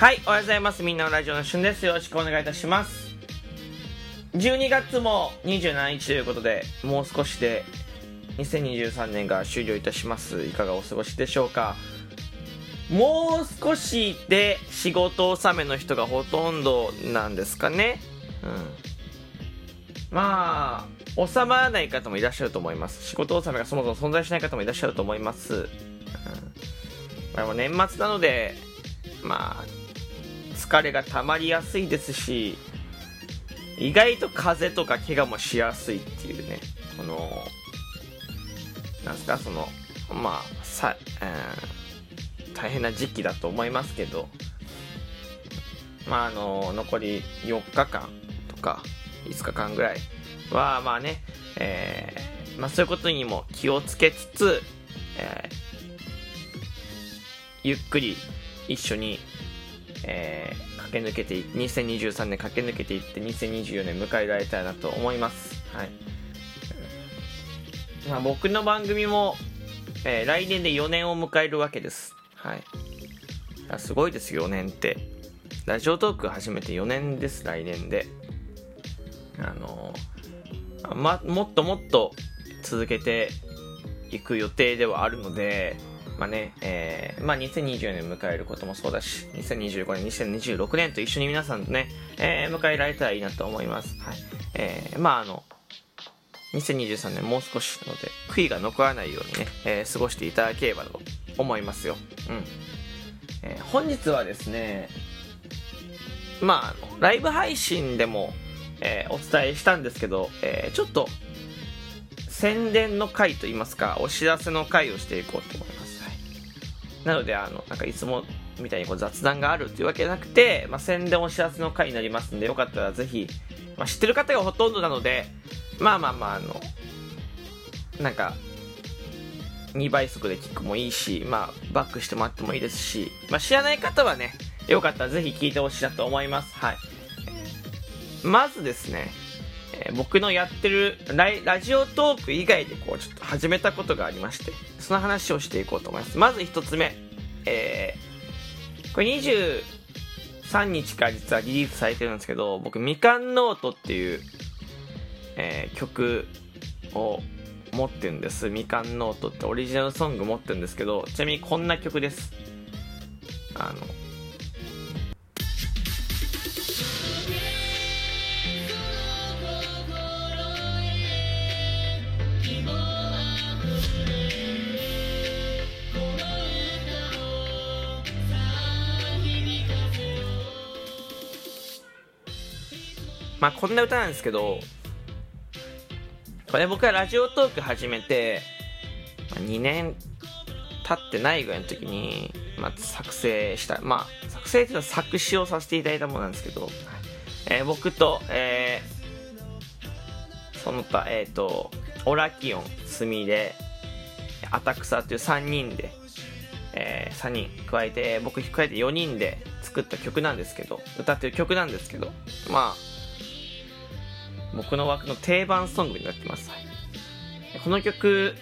はい、おはようございます。みんなのラジオのしゅんです。よろしくお願いいたします。12月も27日ということで、もう少しで2023年が終了いたします。いかがお過ごしでしょうか。もう少しで仕事納めの人がほとんどなんですかね。うん。まあ、収まらない方もいらっしゃると思います。仕事納めがそもそも存在しない方もいらっしゃると思います。うん。まあ、年末なので、まあ、疲れが溜まりやすいですし、意外と風邪とか怪我もしやすいっていうね、この、なんすか、その、まあ、さ、うん、大変な時期だと思いますけど、まあ、あの、残り4日間とか、5日間ぐらいは、まあね、えー、まあそういうことにも気をつけつつ、えー、ゆっくり一緒にえー、駆け抜けて2023年駆け抜けていって2024年迎えられたらなと思います。はい、まあ、僕の番組も、えー、来年で4年を迎えるわけです。はい。すごいです4年って。ラジオトーク始めて4年です来年で。あのー、ま、もっともっと続けていく予定ではあるのでまあね、えー、まあ2024年迎えることもそうだし、2025年、2026年と一緒に皆さんとね、えー、迎えられたらいいなと思います。はい。えー、まああの、2023年もう少しなので、悔いが残らないようにね、えー、過ごしていただければと思いますよ。うん。えー、本日はですね、まああ、ライブ配信でも、えー、お伝えしたんですけど、えー、ちょっと、宣伝の回といいますか、お知らせの回をしていこうと。なので、あの、なんかいつもみたいにこう雑談があるっていうわけじゃなくて、まあ、宣伝お知らせの回になりますんで、よかったらぜひ、まあ、知ってる方がほとんどなので、まあまあまあ、あの、なんか、2倍速で聞くもいいし、まあ、バックしてもらってもいいですし、まあ、知らない方はね、よかったらぜひ聞いてほしいなと思います。はい。まずですね、えー、僕のやってるラジオトーク以外でこうちょっと始めたことがありましてその話をしていこうと思います。まず1つ目えー、これ23日から実はリリースされてるんですけど僕みかんノートっていう、えー、曲を持ってるんです。みかんノートってオリジナルソング持ってるんですけどちなみにこんな曲です。あのまあこんな歌なんですけど、これ僕はラジオトーク始めて、まあ、2年経ってないぐらいの時に、まあ、作成した、まあ作成っていうのは作詞をさせていただいたものなんですけど、えー、僕と、えー、その他、えっ、ー、と、オラキオン、スミレ、アタクサっていう3人で、えー、3人加えて、僕加えて4人で作った曲なんですけど、歌ってる曲なんですけど、まあ、僕の枠の定番ソングになってます。この曲、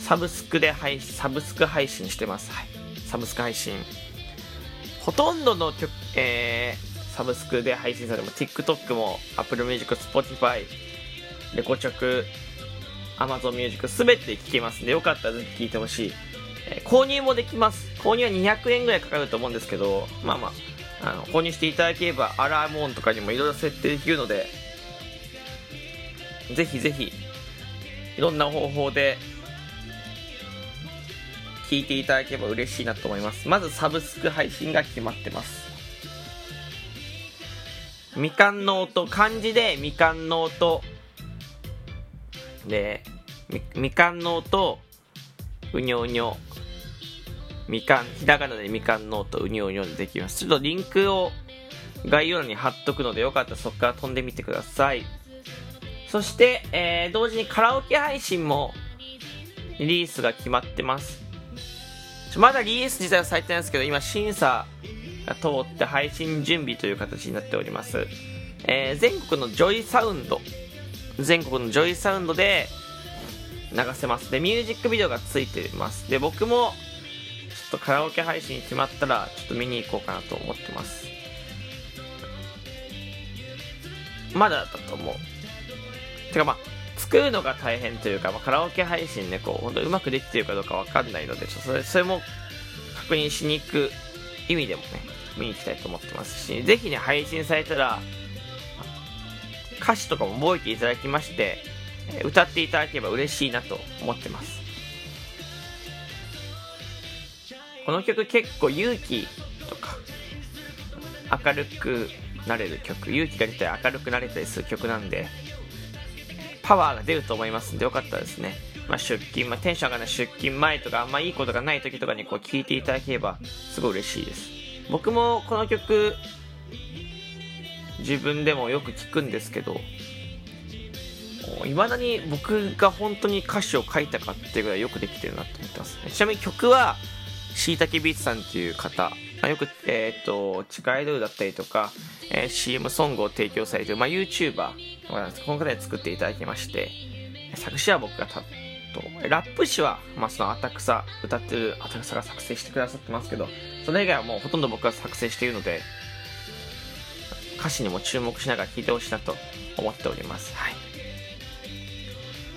サブスクで配信、サブスク配信してます。はい。サブスク配信。ほとんどの曲、えー、サブスクで配信されても TikTok も Apple Music、Spotify、レコチョク、Amazon Music すべて聴けますんで、よかったらぜひ聴いてほしい。えー、購入もできます。購入は200円ぐらいかかると思うんですけど、まあまあ、あの購入していただければアラーム音とかにもいろいろ設定できるのでぜひぜひいろんな方法で聞いていただければ嬉しいなと思います。まずサブスク配信が決まってます。みかんの音漢字でみかんの音。でみみかんの音うにょうにょ。みかん、ひらがなでみかんノートうにょうにょでできます。ちょっとリンクを概要欄に貼っとくのでよかったらそこから飛んでみてください。そして、えー、同時にカラオケ配信もリリースが決まってます。まだリリース自体はされてないんですけど、今審査が通って配信準備という形になっております。えー、全国のジョイサウンド、全国のジョイサウンドで流せます。で、ミュージックビデオがついてます。で、僕も、とカラオケ配信決まったらちょっと見に行こうかなと思ってます。まだだと思う。てかまあ作るのが大変というか、まあ、カラオケ配信ねこう本当うまくできてるかどうかわかんないのでちょっとそれそれも確認しに行く意味でもね見に行きたいと思ってますしぜひね配信されたら歌詞とかも覚えていただきまして歌っていただければ嬉しいなと思ってます。この曲結構勇気とか明るくなれる曲勇気が出たり明るくなれたりする曲なんでパワーが出ると思いますんでよかったですね、まあ、出勤、まあ、テンション上がらない出勤前とかあんまいいことがない時とかにこう聴いていただければすごい嬉しいです。僕もこの曲自分でもよく聞くんですけどいまだに僕が本当に歌詞を書いたかっていうぐらいよくできてるなと思ってます、ね、ちなみに曲はしいたけビーツさんっていう方、まあ、よく、えっ、ー、と、地下アイドルだったりとか、えー、CM ソングを提供されている、まあ、YouTuber、この方で作っていただきまして、作詞は僕がたと、ラップ詞は、まあ、そのアタクサ、歌ってるアタクサが作成してくださってますけど、それ以外はもうほとんど僕が作成しているので、歌詞にも注目しながら聴いてほしいなと思っております。はい。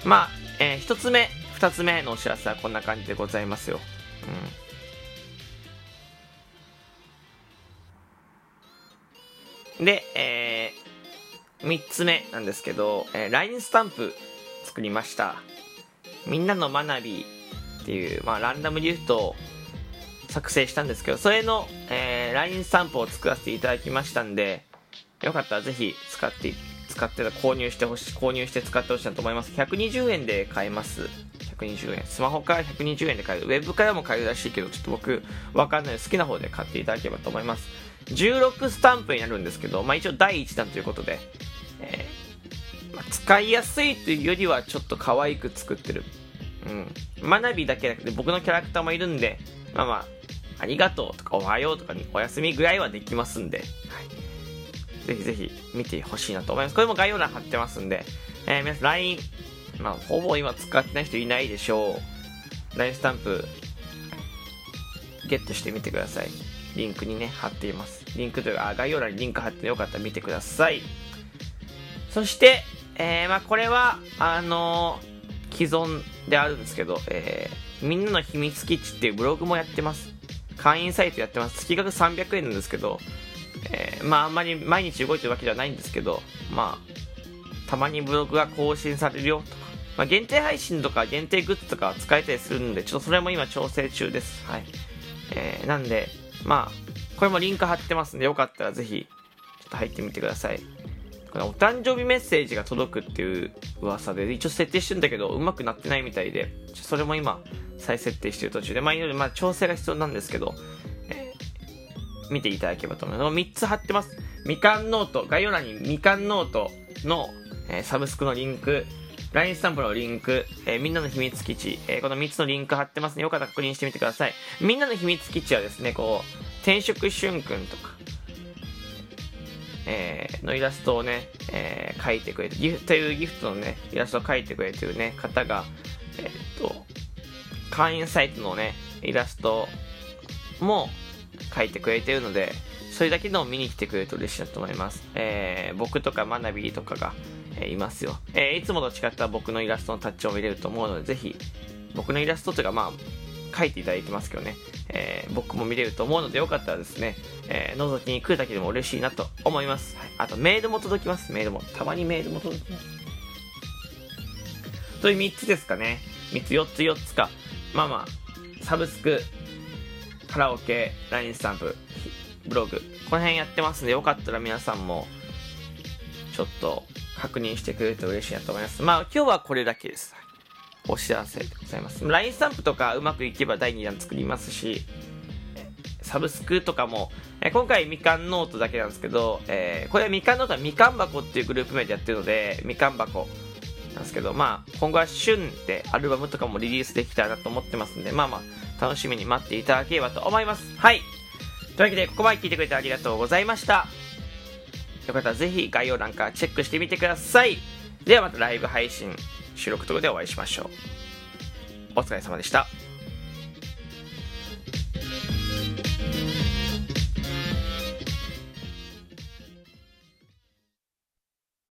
まあ、えー、一つ目、二つ目のお知らせはこんな感じでございますよ。うん。で、えー、3つ目なんですけど、えー、LINE スタンプ作りました。みんなの学びっていう、まあ、ランダムリフトを作成したんですけど、それの、えー、LINE スタンプを作らせていただきましたんで、よかったらぜひ使って、使って購入してほしい、購入して使ってほしいなと思います。120円で買えます。120円。スマホから120円で買える。ウェブからも買えるらしいけど、ちょっと僕、わかんない好きな方で買っていただければと思います。16スタンプになるんですけど、まあ一応第1弾ということで、えー、まあ、使いやすいというよりはちょっと可愛く作ってる。うん。学びだけじゃなくて僕のキャラクターもいるんで、まあまあ、ありがとうとかおはようとかにおやすみぐらいはできますんで、はい。ぜひぜひ見てほしいなと思います。これも概要欄貼ってますんで、えー、皆さん LINE、まあほぼ今使ってない人いないでしょう。LINE スタンプ、ゲットしてみてください。リンクにね、貼っています。リンクというか、概要欄にリンク貼ってよかったら見てください。そして、えー、まあこれは、あのー、既存であるんですけど、えー、みんなの秘密基地っていうブログもやってます。会員サイトやってます。月額300円なんですけど、えー、まああんまり毎日動いてるわけではないんですけど、まあ、たまにブログが更新されるよとか、まあ、限定配信とか限定グッズとか使えたりするんで、ちょっとそれも今調整中です。はい。えー、なんで、まあ、これもリンク貼ってますんで、よかったらぜひ、ちょっと入ってみてください。これお誕生日メッセージが届くっていう噂で、一応設定してるんだけど、うまくなってないみたいで、それも今、再設定してる途中で、まあ、いろいろ、まあ、調整が必要なんですけど、えー、見ていただければと思います。3つ貼ってます。みかんノート、概要欄にみかんノートの、えー、サブスクのリンク、LINE スタンプのリンク、えー、みんなの秘密基地、えー、この3つのリンク貼ってますので、よかったら確認してみてください。みんなの秘密基地はですね、こう、転職春君とか、えー、のイラストをね、えー、描いてくれて、ギフというギフトのね、イラストを描いてくれてるね、方が、えー、っと、会員サイトのね、イラストも描いてくれてるので、それだけでも見に来てくれると嬉しいなと思います。えー、僕とかマナビーとかが、え、いますよ。えー、いつもと違った僕のイラストのタッチを見れると思うので、ぜひ、僕のイラストというか、まあ、書いていただいてますけどね、えー、僕も見れると思うので、よかったらですね、えー、覗きに来るだけでも嬉しいなと思います。はい、あと、メールも届きます。メールも。たまにメールも届きます。という3つですかね。3つ、4つ、4つか。まあまあ、サブスク、カラオケ、LINE スタンプ、ブログ、この辺やってますんで、よかったら皆さんも、ちょっと、確認してくれると嬉しいなと思います。まあ、今日はこれだけです。お知らせでございます。LINE スタンプとかうまくいけば第2弾作りますし、サブスクとかも、え今回みかんノートだけなんですけど、えー、これはみかんノートはみかん箱っていうグループ名でやってるので、みかん箱なんですけど、まあ、今後は旬でアルバムとかもリリースできたらなと思ってますんで、まあまあ、楽しみに待っていただければと思います。はい。というわけで、ここまで聞いてくれてありがとうございました。よかったらぜひ概要欄からチェックしてみてください。ではまたライブ配信、収録とかでお会いしましょう。お疲れ様でした。